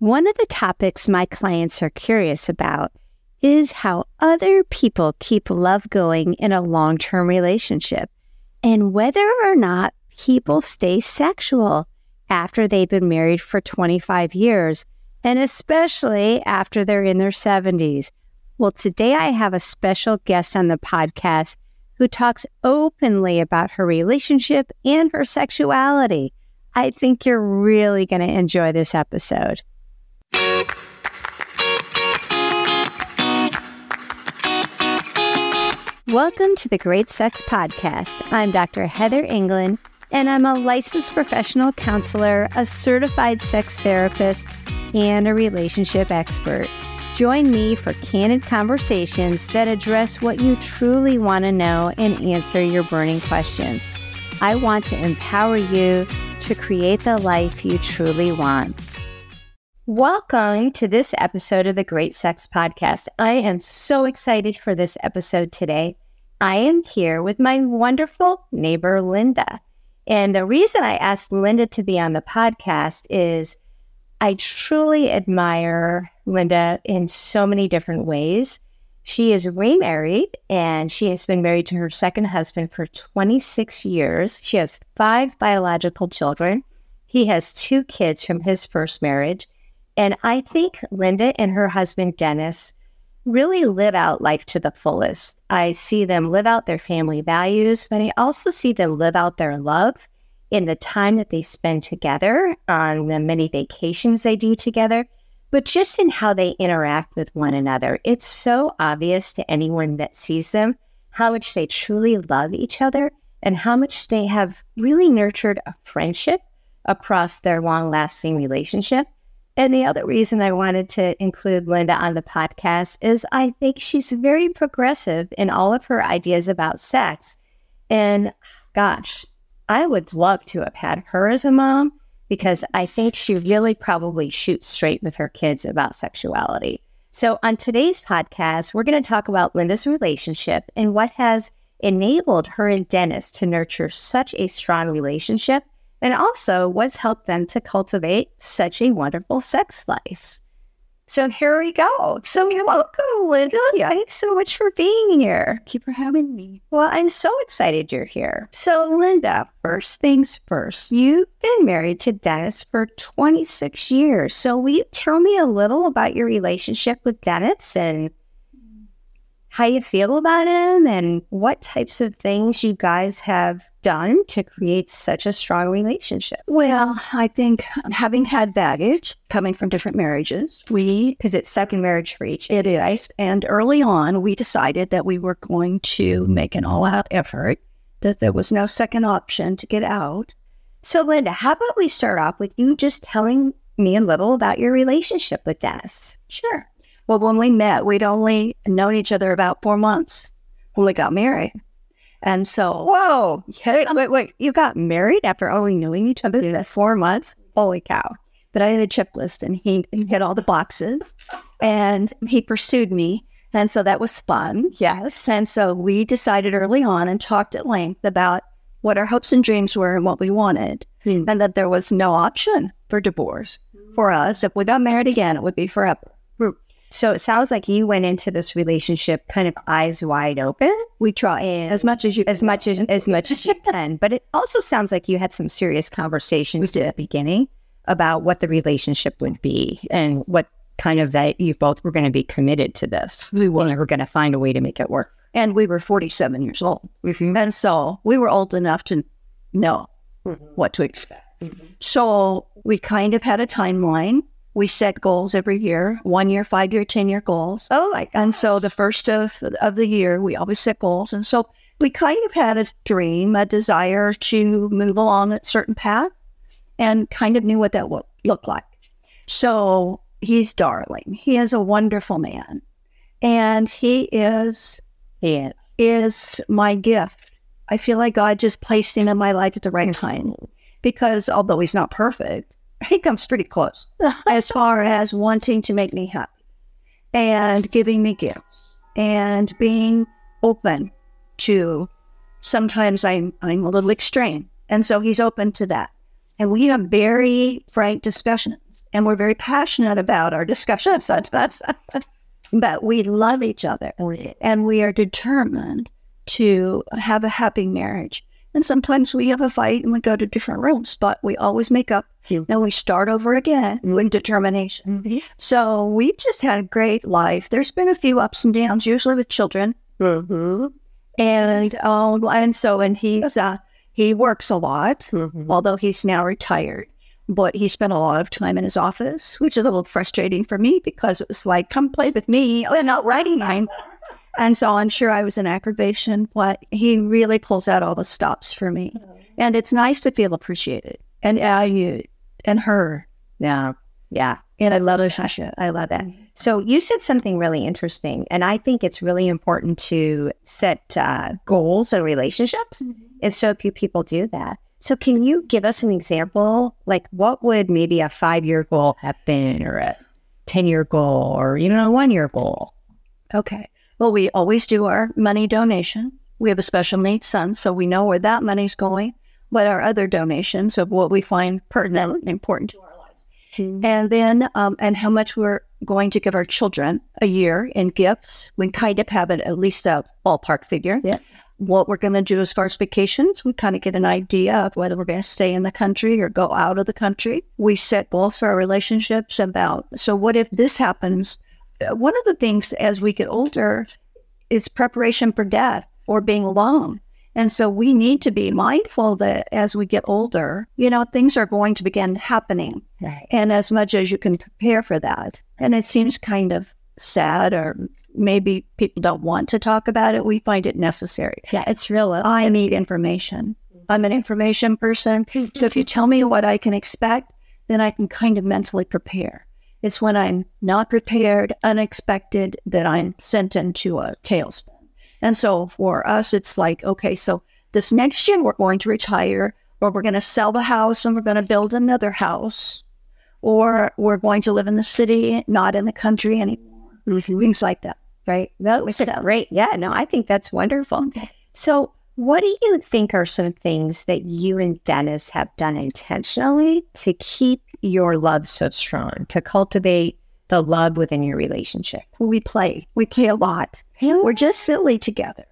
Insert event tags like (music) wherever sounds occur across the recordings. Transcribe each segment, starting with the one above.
One of the topics my clients are curious about is how other people keep love going in a long term relationship and whether or not people stay sexual after they've been married for 25 years, and especially after they're in their 70s. Well, today I have a special guest on the podcast who talks openly about her relationship and her sexuality. I think you're really going to enjoy this episode. Welcome to the Great Sex Podcast. I'm Dr. Heather England, and I'm a licensed professional counselor, a certified sex therapist, and a relationship expert. Join me for candid conversations that address what you truly want to know and answer your burning questions. I want to empower you to create the life you truly want. Welcome to this episode of the Great Sex Podcast. I am so excited for this episode today. I am here with my wonderful neighbor, Linda. And the reason I asked Linda to be on the podcast is I truly admire Linda in so many different ways. She is remarried and she has been married to her second husband for 26 years. She has five biological children. He has two kids from his first marriage. And I think Linda and her husband, Dennis, really live out life to the fullest. I see them live out their family values, but I also see them live out their love in the time that they spend together on the many vacations they do together, but just in how they interact with one another. It's so obvious to anyone that sees them how much they truly love each other and how much they have really nurtured a friendship across their long lasting relationship. And the other reason I wanted to include Linda on the podcast is I think she's very progressive in all of her ideas about sex. And gosh, I would love to have had her as a mom because I think she really probably shoots straight with her kids about sexuality. So, on today's podcast, we're going to talk about Linda's relationship and what has enabled her and Dennis to nurture such a strong relationship and also what's helped them to cultivate such a wonderful sex life. So here we go. So welcome, Linda. Thanks so much for being here. Thank you for having me. Well, I'm so excited you're here. So, Linda, first things first, you've been married to Dennis for 26 years. So, will you tell me a little about your relationship with Dennis and how you feel about him and what types of things you guys have done to create such a strong relationship? Well, I think um, having had baggage coming from different marriages, we, because it's second marriage for each. It is. And early on, we decided that we were going to make an all out effort, that there was no second option to get out. So, Linda, how about we start off with you just telling me a little about your relationship with Dennis? Sure. Well, when we met, we'd only known each other about four months when we got married. And so, whoa, wait, wait, wait, you got married after only knowing each other for four months? Holy cow. But I had a checklist and he, he hit all the boxes and he pursued me. And so that was fun. Yes. And so we decided early on and talked at length about what our hopes and dreams were and what we wanted, hmm. and that there was no option for divorce for us. If we got married again, it would be forever. So it sounds like you went into this relationship kind of eyes wide open. We try as much as you as much as as much as you (laughs) can. But it also sounds like you had some serious conversations at the beginning about what the relationship would be and what kind of that you both were going to be committed to this. We were. And you were going to find a way to make it work. And we were 47 years old. Mm-hmm. And so we were old enough to know mm-hmm. what to expect. Mm-hmm. So we kind of had a timeline we set goals every year one year five year ten year goals. Oh like and so the first of, of the year we always set goals. And so we kind of had a dream a desire to move along a certain path and kind of knew what that would look like. So he's darling. He is a wonderful man. And he is he is. is my gift. I feel like god just placed him in my life at the right mm-hmm. time because although he's not perfect he comes pretty close (laughs) as far as wanting to make me happy and giving me gifts and being open to sometimes I'm I'm a little extreme. And so he's open to that. and we have very frank discussions, and we're very passionate about our discussions. (laughs) but we love each other, and we are determined to have a happy marriage. And sometimes we have a fight and we go to different rooms, but we always make up and we start over again with determination. Mm-hmm. So we just had a great life. There's been a few ups and downs, usually with children. Mm-hmm. And um, and so and he's uh, he works a lot, Mhm. although he's now retired. But he spent a lot of time in his office, which is a little frustrating for me because it was like, come play with me. I'm not writing time. And so I'm sure I was an aggravation, but he really pulls out all the stops for me. Mm-hmm. And it's nice to feel appreciated and valued and heard Yeah. Yeah. And I love it. I love that. Mm-hmm. So you said something really interesting, and I think it's really important to set uh, goals and relationships, mm-hmm. and so few people do that. So can you give us an example? Like, what would maybe a five-year goal have been, or a ten-year goal, or you know, a one-year goal? Okay. Well, we always do our money donation. We have a special needs son, so we know where that money's going. But our other donations of what we find pertinent and important to our lives, and then um, and how much we're going to give our children a year in gifts. We kind of have it at least a ballpark figure. Yeah. What we're going to do as far as vacations, we kind of get an idea of whether we're going to stay in the country or go out of the country. We set goals for our relationships about. So, what if this happens? One of the things as we get older is preparation for death or being alone. And so we need to be mindful that as we get older, you know, things are going to begin happening. Right. And as much as you can prepare for that. And it seems kind of sad, or maybe people don't want to talk about it. We find it necessary. Yeah, it's real. I need information. I'm an information person. So if you tell me what I can expect, then I can kind of mentally prepare. It's when I'm not prepared, unexpected, that I'm sent into a tailspin. And so for us, it's like, okay, so this next year we're going to retire, or we're going to sell the house and we're going to build another house, or we're going to live in the city, not in the country anymore. Mm-hmm. Things like that. Right. That was great. Yeah, no, I think that's wonderful. So, what do you think are some things that you and Dennis have done intentionally to keep your love so strong, to cultivate the love within your relationship? We play. We play a lot. We're just silly together.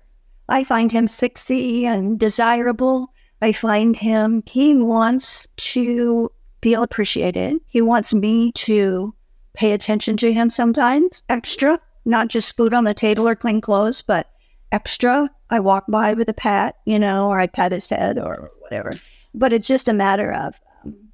I find him sexy and desirable. I find him, he wants to feel appreciated. He wants me to pay attention to him sometimes, extra, not just food on the table or clean clothes, but extra. I walk by with a pat, you know, or I pat his head or whatever. But it's just a matter of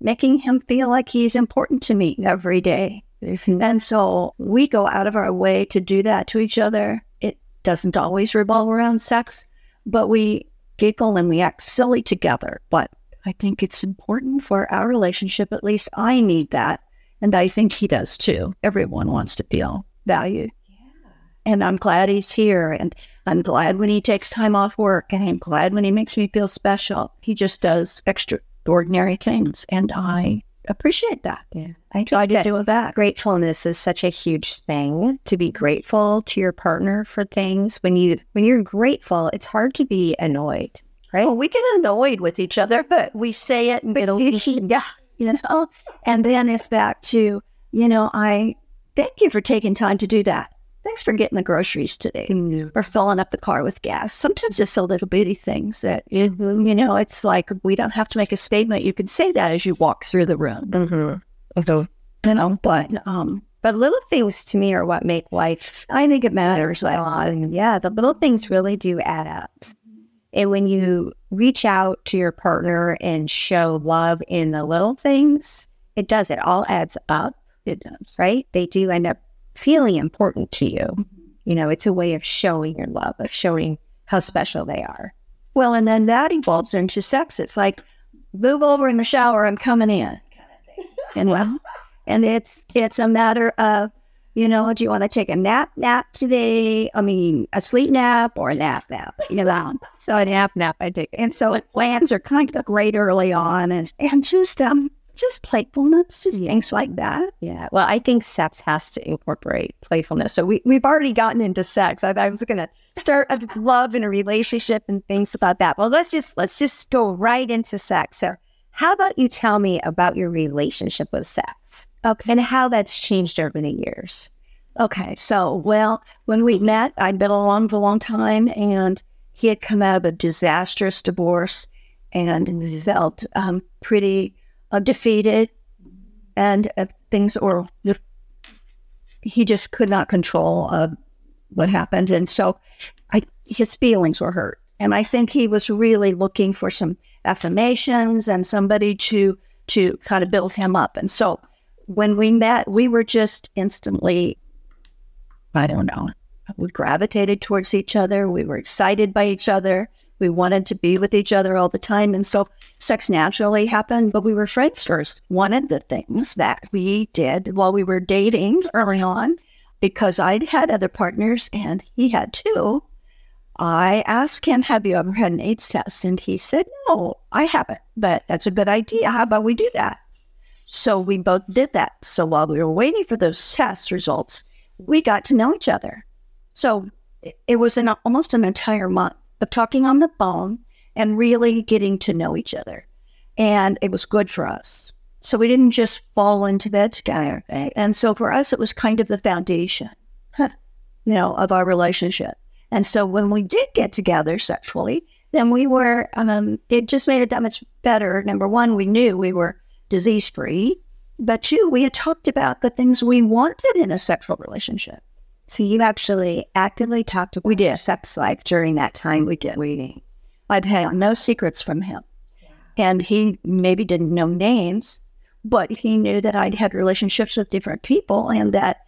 making him feel like he's important to me every day. Mm-hmm. And so we go out of our way to do that to each other. It doesn't always revolve around sex, but we giggle and we act silly together. But I think it's important for our relationship. At least I need that. And I think he does too. Everyone wants to feel valued. Yeah. And I'm glad he's here. And I'm glad when he takes time off work. And I'm glad when he makes me feel special. He just does extraordinary things. And I appreciate that. Yeah. I Try to that do back. gratefulness is such a huge thing to be grateful to your partner for things. When you when you're grateful, it's hard to be annoyed, right? Well, we get annoyed with each other, but we say it and a (laughs) yeah, you know. And then it's back to, you know, I thank you for taking time to do that. Thanks for getting the groceries today or filling up the car with gas. Sometimes it's so little bitty things that, Mm-hmm. you know, it's like we don't have to make a statement. You can say that as you walk through the room, Mm-hmm. you know, but um, But little things to me are what make life I think it matters a lot. Yeah, the little things really do add up. And when you reach out to your partner and show love in the little things, it does. It all adds up, It does. right? They do end up feeling important to you. You know, it's a way of showing your love, of showing how special they are. Well, and then that evolves into sex. It's like, move over in the shower, I'm coming in. (laughs) And well, and it's it's a matter of, you know, do you want to take a nap nap today? I mean, a sleep nap or a nap nap, you know. So a nap nap, I take. And so plans are kind of great early on and, and just um just playfulness, just things like that. Yeah. Well, I think sex has to incorporate playfulness. So we, we've already gotten into sex. I, I was going to start a love and a relationship and things about that. Well, let's just, let's just go right into sex. So How about you tell me about your relationship with sex Okay. and how that's changed over the years? Okay. So, well, when we met, I'd been along for a long time and he had come out of a disastrous divorce and felt um, pretty uh, defeated and uh, things were, he just could not control uh, what happened. And so I, his feelings were hurt. And I think he was really looking for some affirmations and somebody to to kind of build him up. And so when we met, we were just instantly, I don't know, we gravitated towards each other. We were excited by each other. We wanted to be with each other all the time. And so sex naturally happened, but we were friends first. One of the things that we did while we were dating early on, because I'd had other partners and he had too, I asked him, Have you ever had an AIDS test? And he said, No, I haven't, but that's a good idea. How about we do that? So we both did that. So while we were waiting for those test results, we got to know each other. So it was an, almost an entire month of talking on the phone and really getting to know each other. And it was good for us. So we didn't just fall into bed together. And so for us, it was kind of the foundation, you know, of our relationship. And so when we did get together sexually, then we were, um, it just made it that much better. Number one, we knew we were disease free. But two, we had talked about the things we wanted in a sexual relationship. So you actually actively talked about We did. sex life during that time we did waiting. I'd had no secrets from him. And he maybe didn't know names, but he knew that I'd had relationships with different people and that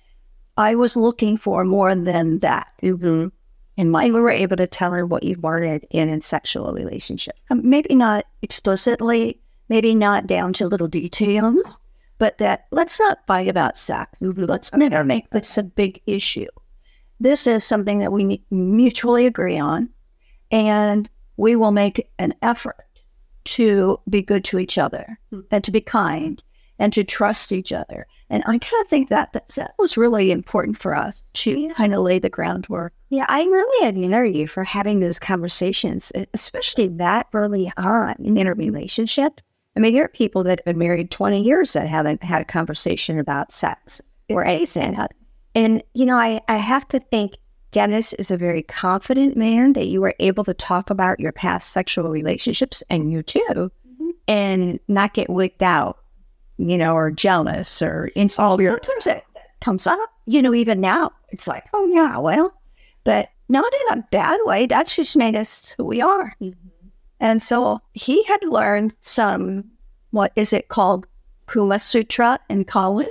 I was looking for more than that Mm-hmm. in my And we were able to tell her what you wanted in a sexual relationship. um, maybe not explicitly, maybe not down to little details, but that let's not fight about sex. Let's never make this a big issue. This is something that we mutually agree on, and we will make an effort to be good to each other hmm. and to be kind and to trust each other. And I kind of think that, that that was really important for us to kind of lay the groundwork. Yeah, I really admire you for having those conversations, especially that early on in a relationship. I mean, there are people that have been married 20 years that haven't had a conversation about sex or anything. And, you know, I, I have to think Dennis is a very confident man that you were able to talk about your past sexual relationships and you too, mm-hmm. and not get wicked out, you know, or jealous or insecure. sometimes it comes up, you know, even now, it's like, oh, yeah, well, but not in a bad way. That's just made us who we are. Mm-hmm. And so he had learned some, what is it called? Kama Sutra in college.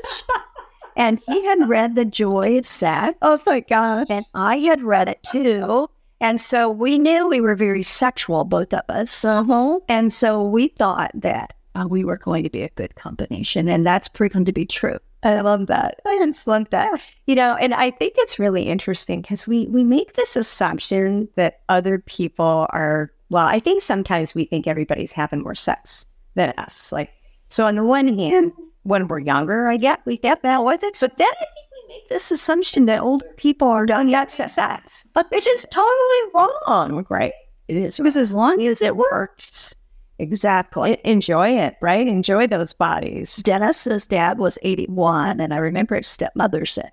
(laughs) and he had read The Joy of Sex. Oh my gosh. And I had read it too. And so we knew we were very sexual, both of us. Uh-huh. And so we thought that uh, we were going to be a good combination. And that's proven to be true. I love that. I just love that. You know, and I think it's really interesting because we we make this assumption that other people are well, I think sometimes we think everybody's having more sex than us. Like so on the one hand, when we're younger, I get we get that with it. So then I think we make this assumption that older people are done yet sex. But it's just totally wrong, right? It is because as long as it works, Exactly. enjoy it, right? Enjoy those bodies. Dennis's dad was 81, and I remember his stepmother saying,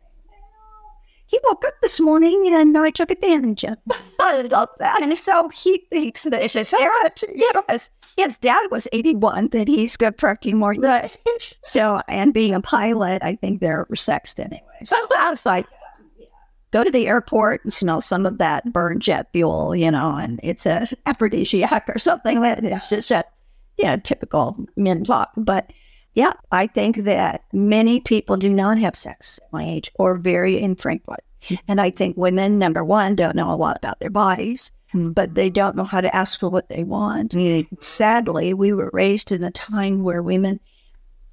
he woke up this morning and I took advantage of. I love that. And so he thinks that it's his yes, his dad was 81, that he's good for a few more years. So, and being a pilot, I think they're sexed anyway. So I was like, go to the airport and smell some of that burned jet fuel, you know, and it's a aphrodisiac or something. It's just a, you know, typical men talk. But yeah, I think that many people do not have sex at my age or very infrequent. Mm-hmm. And I think women, number one, don't know a lot about their bodies, mm-hmm. but they don't know how to ask for what they want. Sadly, we were raised in a time where women,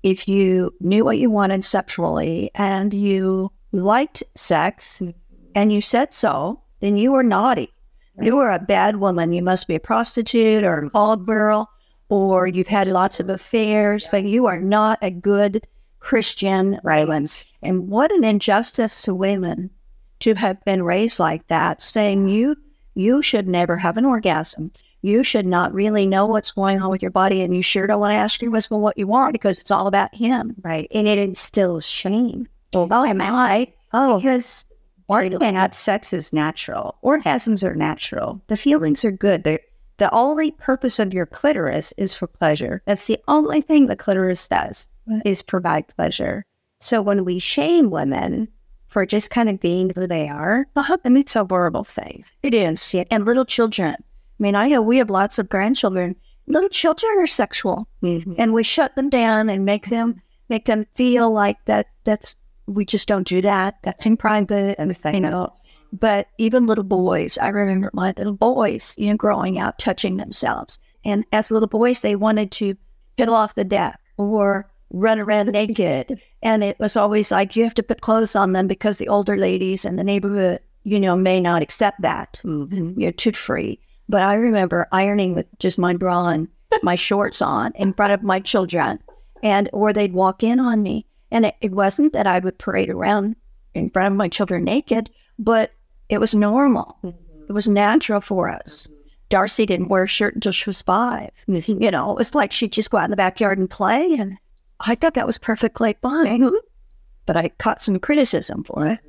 if you knew what you wanted sexually and you liked sex mm-hmm. and you said so, then you were naughty. You were a bad woman. You must be a prostitute or a call girl or you've had lots of affairs, but you are not a good Christian Rylands. And what an injustice to women to have been raised like that, saying you you should never have an orgasm. you should not really know what's going on with your body, and you sure don't want to ask your husband what you want because it's all about him. Right. And it instills shame. Oh, am I? Oh, because have sex is natural. Orgasms are natural. The feelings are good. They're, the only purpose of your clitoris is for pleasure. That's the only thing the clitoris does is provide pleasure. So when we shame women for just kind of being who they are, I mean, it's a horrible thing. It is. And little children. I mean, I know we have lots of grandchildren. Little children are sexual, Mm-hmm. and we shut them down and make them make them feel like that. That's we just don't do that. That's in private, and you know. But even little boys, I remember my little boys, you know, growing up, touching themselves. And as little boys, they wanted to pedal off the deck or run around naked. And it was always like, you have to put clothes on them because the older ladies in the neighborhood, you know, may not accept that. Mm-hmm. You're too free. But I remember ironing with just my bra and my shorts on in front of my children. And, or they'd walk in on me. And it, it wasn't that I would parade around in front of my children naked, but it was normal. Mm-hmm. It was natural for us. Mm-hmm. Darcy didn't wear a shirt until she was 5 mm-hmm. You know, it was like she'd just go out in the backyard and play. And I thought that was perfectly fine. But I caught some criticism for it.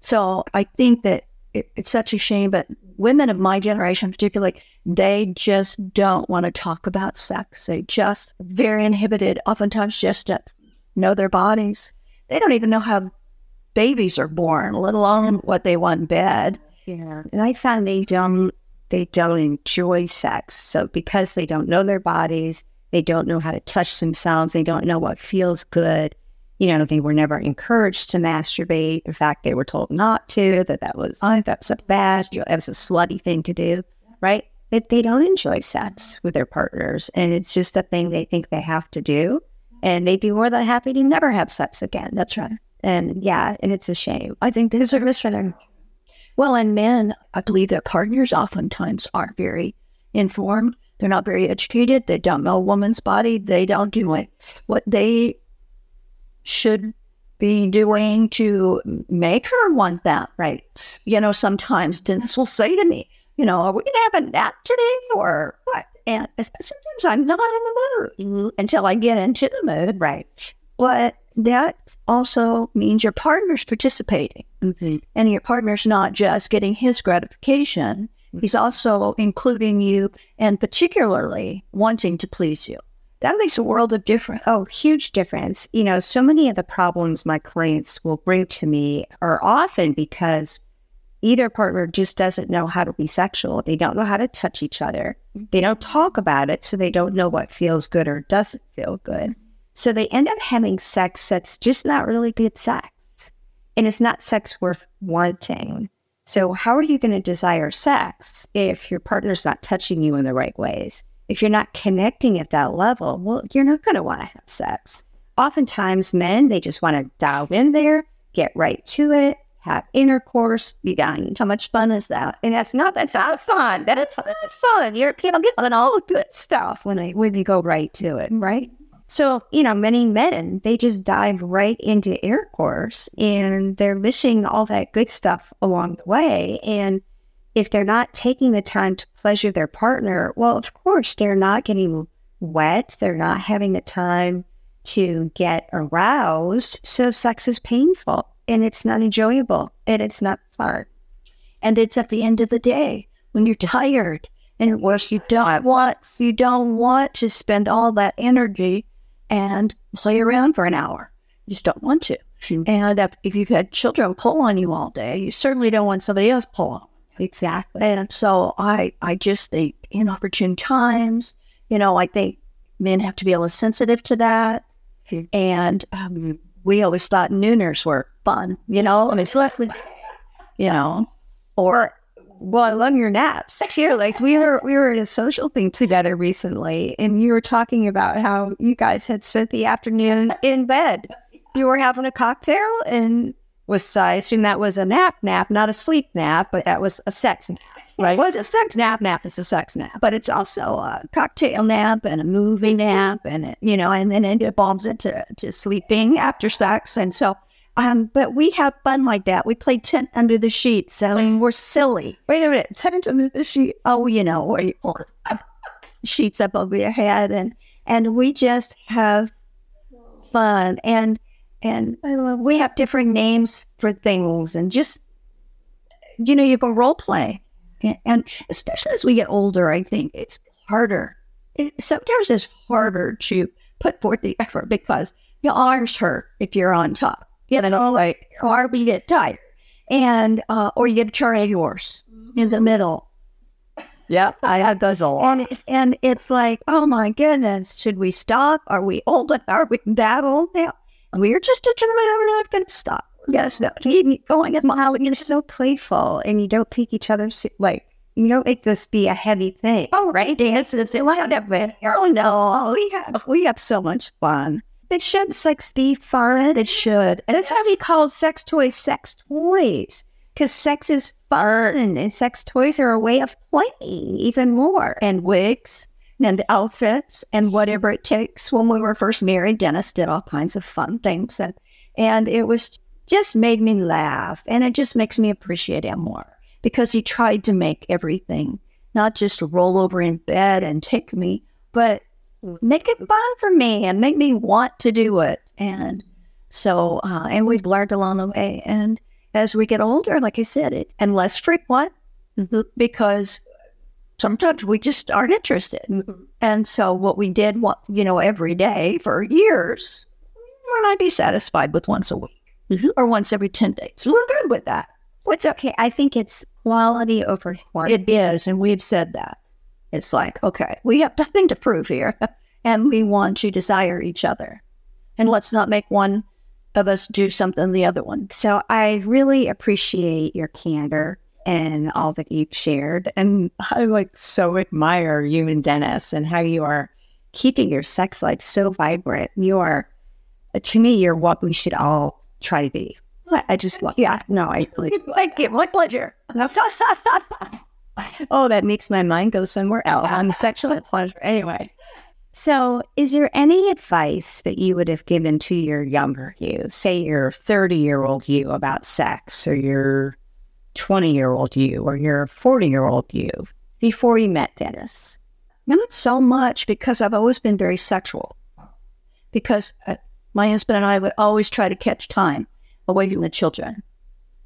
So I think that it, it's such a shame. But women of my generation, particularly, they just don't want to talk about sex. They just very inhibited, oftentimes just to know their bodies. They don't even know how babies are born, let alone what they want in bed. Yeah. And I found they don't they don't enjoy sex. So because they don't know their bodies, they don't know how to touch themselves, they don't know what feels good. You know, they were never encouraged to masturbate. In fact, they were told not to, that that was that was a bad, that was a slutty thing to do, right? That they don't enjoy sex with their partners. And it's just a thing they think they have to do. And they'd be more than happy to never have sex again. That's right. And yeah, and it's a shame. I think these a missing. Well, and men, I believe their partners oftentimes aren't very informed. They're not very educated. They don't know a woman's body. They don't do it. What they should be doing to make her want that. Right. You know, sometimes Dennis will say to me, you know, are we going to have a nap today or what? And sometimes I'm not in the mood until I get into the mood. Right. But that also means your partner's participating. Mm-hmm. And your partner's not just getting his gratification, mm-hmm. he's also including you and particularly wanting to please you. That makes a world of difference. Oh, huge difference. You know, so many of the problems my clients will bring to me are often because either partner just doesn't know how to be sexual. They don't know how to touch each other. Mm-hmm. They don't talk about it, so they don't know what feels good or doesn't feel good. So they end up having sex that's just not really good sex. And it's not sex worth wanting. So, how are you going to desire sex if your partner's not touching you in the right ways? If you're not connecting at that level, well, you're not going to want to have sex. Oftentimes, men, they just want to dive in there, get right to it, have intercourse, be done. How much fun is that? And that's not that's not fun. That's not fun. You're you know getting all the good stuff when they when you go right to it, right? So, you know, many men, they just dive right into Air intercourse and they're missing all that good stuff along the way. And if they're not taking the time to pleasure their partner, well, of course, they're not getting wet. They're not having the time to get aroused. So sex is painful and it's not enjoyable and it's not fun. And it's at the end of the day when you're tired and worse, you don't want you don't want to spend all that energy and play around for an hour. You just don't want to. Hmm. And if, if you've had children pull on you all day, you certainly don't want somebody else pull on. Exactly. And so I, I just think inopportune times, you know, I think men have to be a little sensitive to that. Hmm. And um, hmm. we always thought nooners were fun, you know, and it's like, you know, or well, I love your naps. Here, like we were we were at a social thing together recently, and you were talking about how you guys had spent the afternoon in bed. You were having a cocktail, and was I assume that was a nap nap, not a sleep nap, but that was a sex nap. Right? It was a sex nap. Nap is a sex nap, but it's also a cocktail nap and a movie nap, and it, you know, and then it evolves into to sleeping after sex. And so Um, but we have fun like that. We play tent under the sheets. I mean, we're silly. Wait a minute, tent under the sheets. Oh, you know, where you pull sheets up over your head, and and we just have fun. And and we have different names for things, and just you know, you can role play. And, and especially as we get older, I think it's harder. It, sometimes it's harder to put forth the effort because your arms hurt if you're on top. You know, like, or you get tired. And, uh, or you get a Charlie horse in the middle. Yeah, I had those a lot. And, and it's like, oh my goodness, should we stop? Are we old? Are we that old now? We're just determined we're not going to stop. Yes, no, keep going. Wow, you're so playful, and you don't take each other like you don't make this be a heavy thing. Oh, right, dances and whatever. Oh no, we have we have so much fun. It should sex be fun. It should. And that's why we call sex toys sex toys because sex is fun, and sex toys are a way of playing even more. And wigs and outfits and whatever it takes. When we were first married, Dennis did all kinds of fun things, and and it was just made me laugh. And it just makes me appreciate him more because he tried to make everything not just roll over in bed and take me, but make it fun for me and make me want to do it. And so, uh, and we've learned along the way. And as we get older, like I said, it and less frequent because sometimes we just aren't interested. Mm-hmm. And so, what we did, what you know, every day for years, we might be satisfied with once a week Mhm. or once every 10 days. We're good with that. What's okay? I think it's quality over quantity. It is. And we've said that. It's like, okay, we have nothing to prove here. (laughs) And we want to desire each other. And let's not make one of us do something the other one. So I really appreciate your candor and all that you've shared. And I like so admire you and Dennis and how you are keeping your sex life so vibrant. You are, to me, you're what we should all try to be. I just, yeah, no, I really, (laughs) Thank you. My pleasure. (laughs) (laughs) oh, that makes my mind go somewhere else on sexual pleasure. Anyway. So, is there any advice that you would have given to your younger you, say your 30 year old you, about sex, or your 20 year old you, or your 40 year old you before you met Dennis? Not so much because I've always been very sexual. Because uh, my husband and I would always try to catch time away from the children.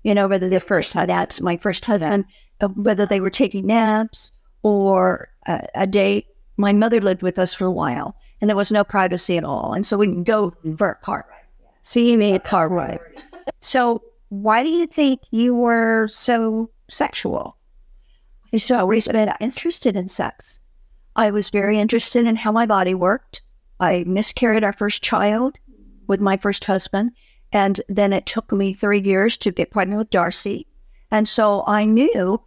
You know, whether the first that's my first husband, whether they were taking naps or uh, a date. My mother lived with us for a while, and there was no privacy at all, and so we can go for a car ride. So, you made A car ride. So, why do you think you were so sexual? And so I always been interested in sex. I was very interested in how my body worked. I miscarried our first child with my first husband, and then it took me three years to get pregnant with Darcy. And so I knew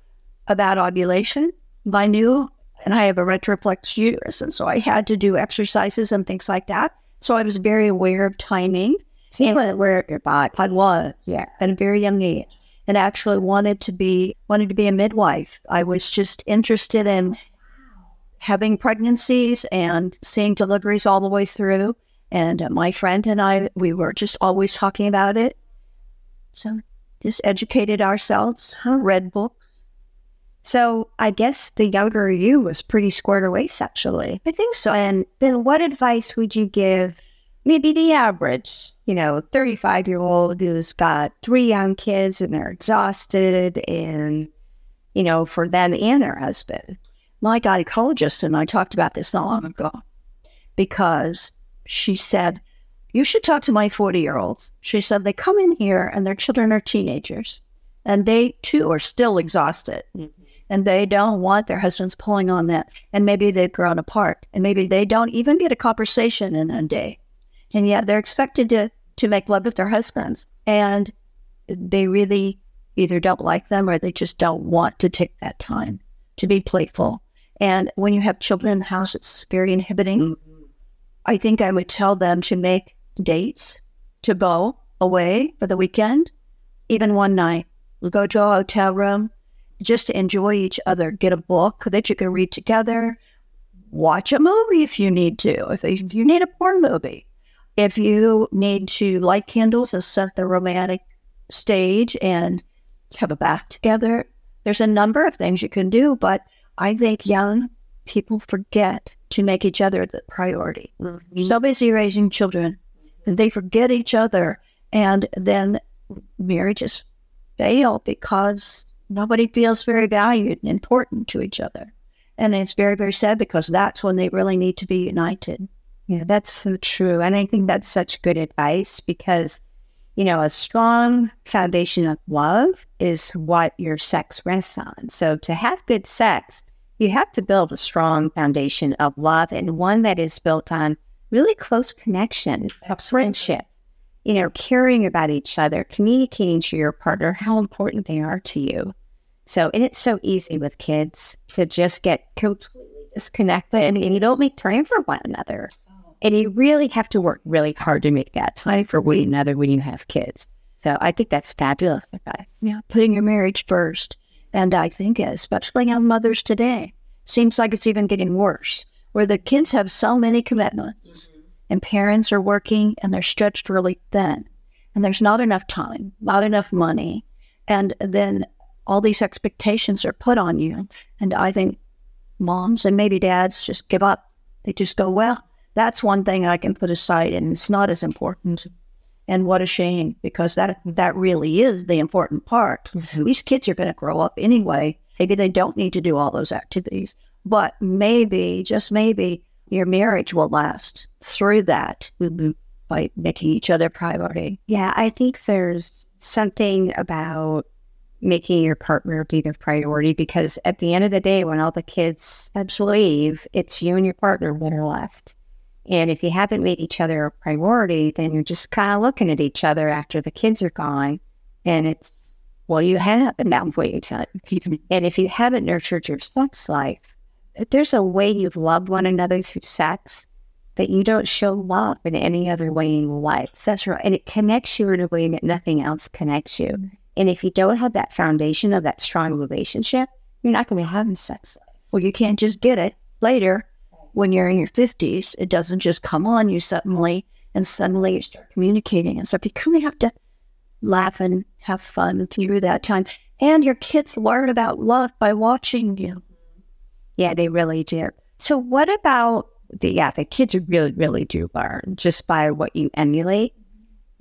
about ovulation. I knew, and I have a retroflex uterus, and so I had to do exercises and things like that. So I was very aware of timing. So, you were aware your body. I was Yeah. at a very young age and actually wanted to be wanted to be a midwife. I was just interested in having pregnancies and seeing deliveries all the way through. And uh, my friend and I, we were just always talking about it. So just educated ourselves, read books. So, I guess the younger you was pretty squared away sexually. I think so. And then what advice would you give maybe the average, you know, 35 year old who's got three young kids and they're exhausted and, you know, for them and their husband? my gynecologist and I talked about this not long ago because she said, You should talk to my 40 year olds. She said, They come in here and their children are teenagers and they too are still exhausted and they don't want their husbands pulling on them. And maybe they've grown apart and maybe they don't even get a conversation in a day. And yet they're expected to, to make love with their husbands. And they really either don't like them or they just don't want to take that time to be playful. And when you have children in the house, it's very inhibiting. Mm-hmm. I think I would tell them to make dates to go away for the weekend, even one night. we Go to a hotel room just to enjoy each other. Get a book that you can read together. Watch a movie if you need to, if, if you need a porn movie. If you need to light candles and set the romantic stage and have a bath together, there's a number of things you can do. But I think young people forget to make each other the priority. Mm-hmm. So busy raising children, they forget each other. And then marriages fail because nobody feels very valued and important to each other. And it's very, very sad because that's when they really need to be united. Yeah, that's so true. And I think that's such good advice because, you know, a strong foundation of love is what your sex rests on. So to have good sex, you have to build a strong foundation of love and one that is built on really close connection, friendship, you know, caring about each other, communicating to your partner how important they are to you. So, and it's so easy with kids to just get completely disconnected and you don't make time for one another. And you really have to work really hard to make that time for one another when you have kids. So I think that's fabulous advice. Yeah, putting your marriage first. And I think, especially on mothers today, seems like it's even getting worse, where the kids have so many commitments mm-hmm. and parents are working and they're stretched really thin. And there's not enough time, not enough money. And then all these expectations are put on you. And I think moms and maybe dads just give up. They just go, well, that's one thing I can put aside and it's not as important. And what a shame because that that really is the important part. Mm-hmm. These kids are going to grow up anyway. Maybe they don't need to do all those activities, but maybe, just maybe, your marriage will last through that mm-hmm. by making each other priority. Yeah, I think there's something about making your partner be the priority because at the end of the day, when all the kids leave, it's you and your partner that are left. And if you haven't made each other a priority, then you're just kind of looking at each other after the kids are gone. And it's, well, you have enough waiting time. and if you haven't nurtured your sex life, there's a way you've loved one another through sex that you don't show love in any other way in life. That's right. And it connects you in a way that nothing else connects you. And if you don't have that foundation of that strong mm-hmm. relationship, you're not going to be having sex. Well, you can't just get it later when you're in your 50s. It doesn't just come on you suddenly and suddenly you start communicating and stuff. You kind of have to laugh and have fun through that time. And your kids learn about love by watching you. Yeah, they really do. So, what about the, yeah, the kids really, really do learn just by what you emulate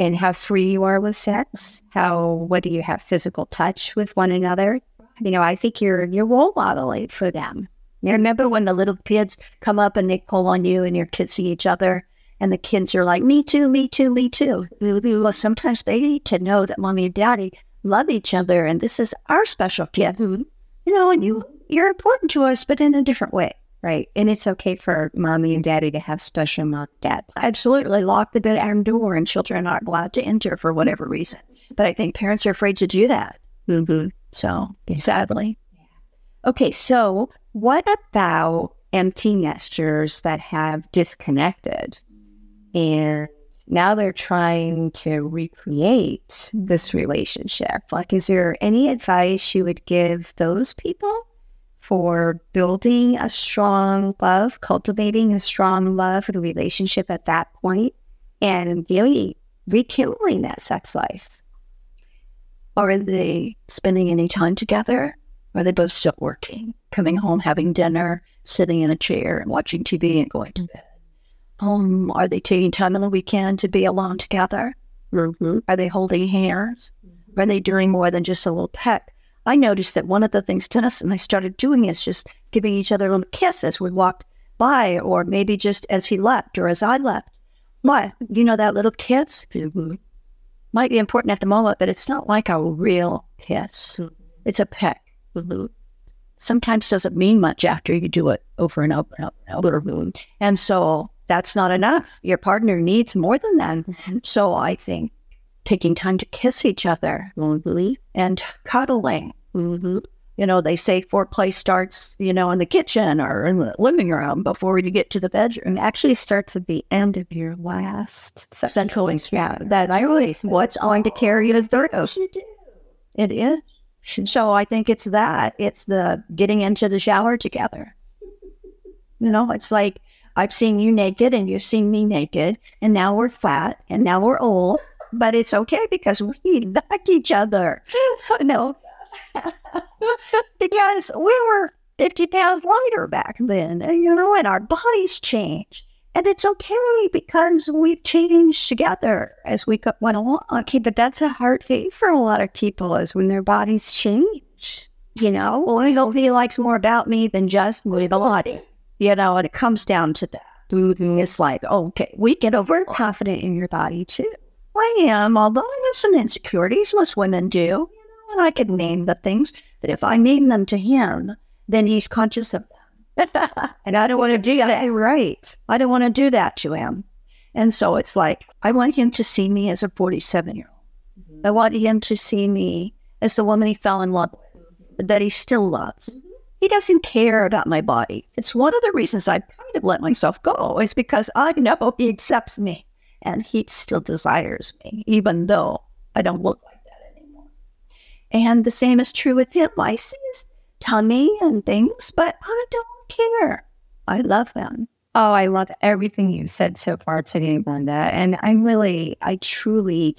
and how free you are with sex, how whether you have physical touch with one another. You know, I think you're you're role modeling for them. You remember when the little kids come up and they pull on you and you're kissing each other and the kids are like, Me too, me too, me too. Well, sometimes they need to know that mommy and daddy love each other and this is our special gift. Mm-hmm. You know, and you you're important to us, but in a different way. Right. And it's okay for mommy and daddy to have special mom dad. Absolutely. Lock the bedroom door and children aren't allowed to enter for whatever reason. But I think parents are afraid to do that. Mm-hmm. So sadly. Okay. So what about empty nesters that have disconnected and now they're trying to recreate this relationship? Like, is there any advice you would give those people? For building a strong love, cultivating a strong love and relationship at that point, and really rekindling that sex life. Are they spending any time together? Are they both still working, coming home, having dinner, sitting in a chair and watching TV and going to bed? Um, are they taking time on the weekend to be alone together? Mm-hmm. Are they holding hands? Are they doing more than just a little peck? I noticed that one of the things Dennis and I started doing is just giving each other a little kiss as we walked by, or maybe just as he left or as I left. Why? You know, that little kiss mm-hmm. might be important at the moment, but it's not like a real kiss. Mm-hmm. It's a peck. Mm-hmm. Sometimes doesn't mean much after you do it over and over and over. And, over. and so that's not enough. Your partner needs more than that. Mm-hmm. So I think taking time to kiss each other mm-hmm. and cuddling. Mm-hmm. You know, they say foreplay starts, you know, in the kitchen or in the living room before you get to the bedroom. It actually starts at the end of your last central yeah, That's really what's going to carry you through. It is. So I think it's that. It's the getting into the shower together. You know, it's like I've seen you naked and you've seen me naked, and now we're fat and now we're old, but it's okay because we like each other. no, (laughs) because we were 50 pounds lighter back then, and, you know, and our bodies change. And it's okay because we've changed together as we went along. Okay, but that's a hard thing for a lot of people is when their bodies change. You know, well, nobody likes more about me than just my body. You know, and it comes down to that. Mm-hmm. It's like, okay, we get over confident in your body too. I am, although I have some insecurities, most women do. You know, and I could name the things that if I name them to him, then he's conscious of them. (laughs) and I don't want to do that. (laughs) Right. I don't want to do that to him. And so it's like, I want him to see me as a 47 year old. Mm-hmm. I want him to see me as the woman he fell in love with, mm-hmm. that he still loves. Mm-hmm. He doesn't care about my body. It's one of the reasons I kind of let myself go, is because I know he accepts me and he still desires me, even though I don't look like that anymore. And the same is true with him. I see his tummy and things, but I don't care. I love him. Oh, I love everything you've said so far today, Linda. And I'm really, I truly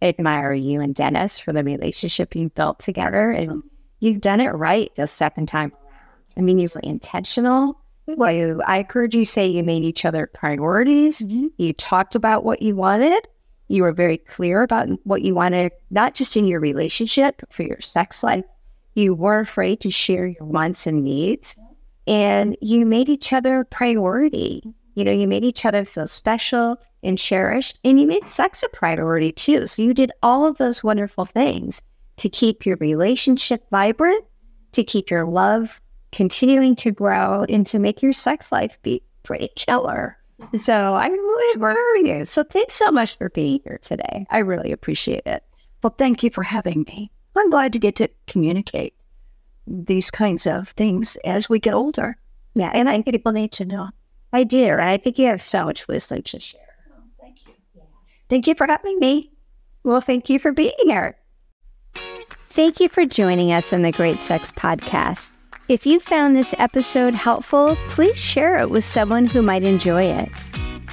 admire you and Dennis for the relationship you've built together. And you've done it right the second time. I mean, you're intentional. Well, I heard you say you made each other priorities. Mm-hmm. You talked about what you wanted. You were very clear about what you wanted, not just in your relationship, for your sex life. You weren't afraid to share your wants and needs and you made each other a priority. You know, you made each other feel special and cherished, and you made sex a priority too. So you did all of those wonderful things to keep your relationship vibrant, to keep your love continuing to grow, and to make your sex life be pretty killer. So I'm really admire you. So thanks so much for being here today. I really appreciate it. Well, thank you for having me. I'm glad to get to communicate these kinds of things as we get older. Yeah, and I think people need to know. I do. And I think you have so much wisdom to share. Oh, thank you. Yes. Thank you for having me. Well, thank you for being here. Thank you for joining us on the Great Sex Podcast. If you found this episode helpful, please share it with someone who might enjoy it.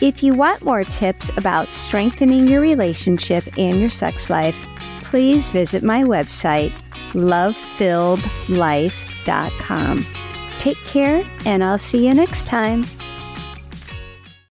If you want more tips about strengthening your relationship and your sex life, please visit my website, lovefilledlife.com. Take care, and I'll see you next time.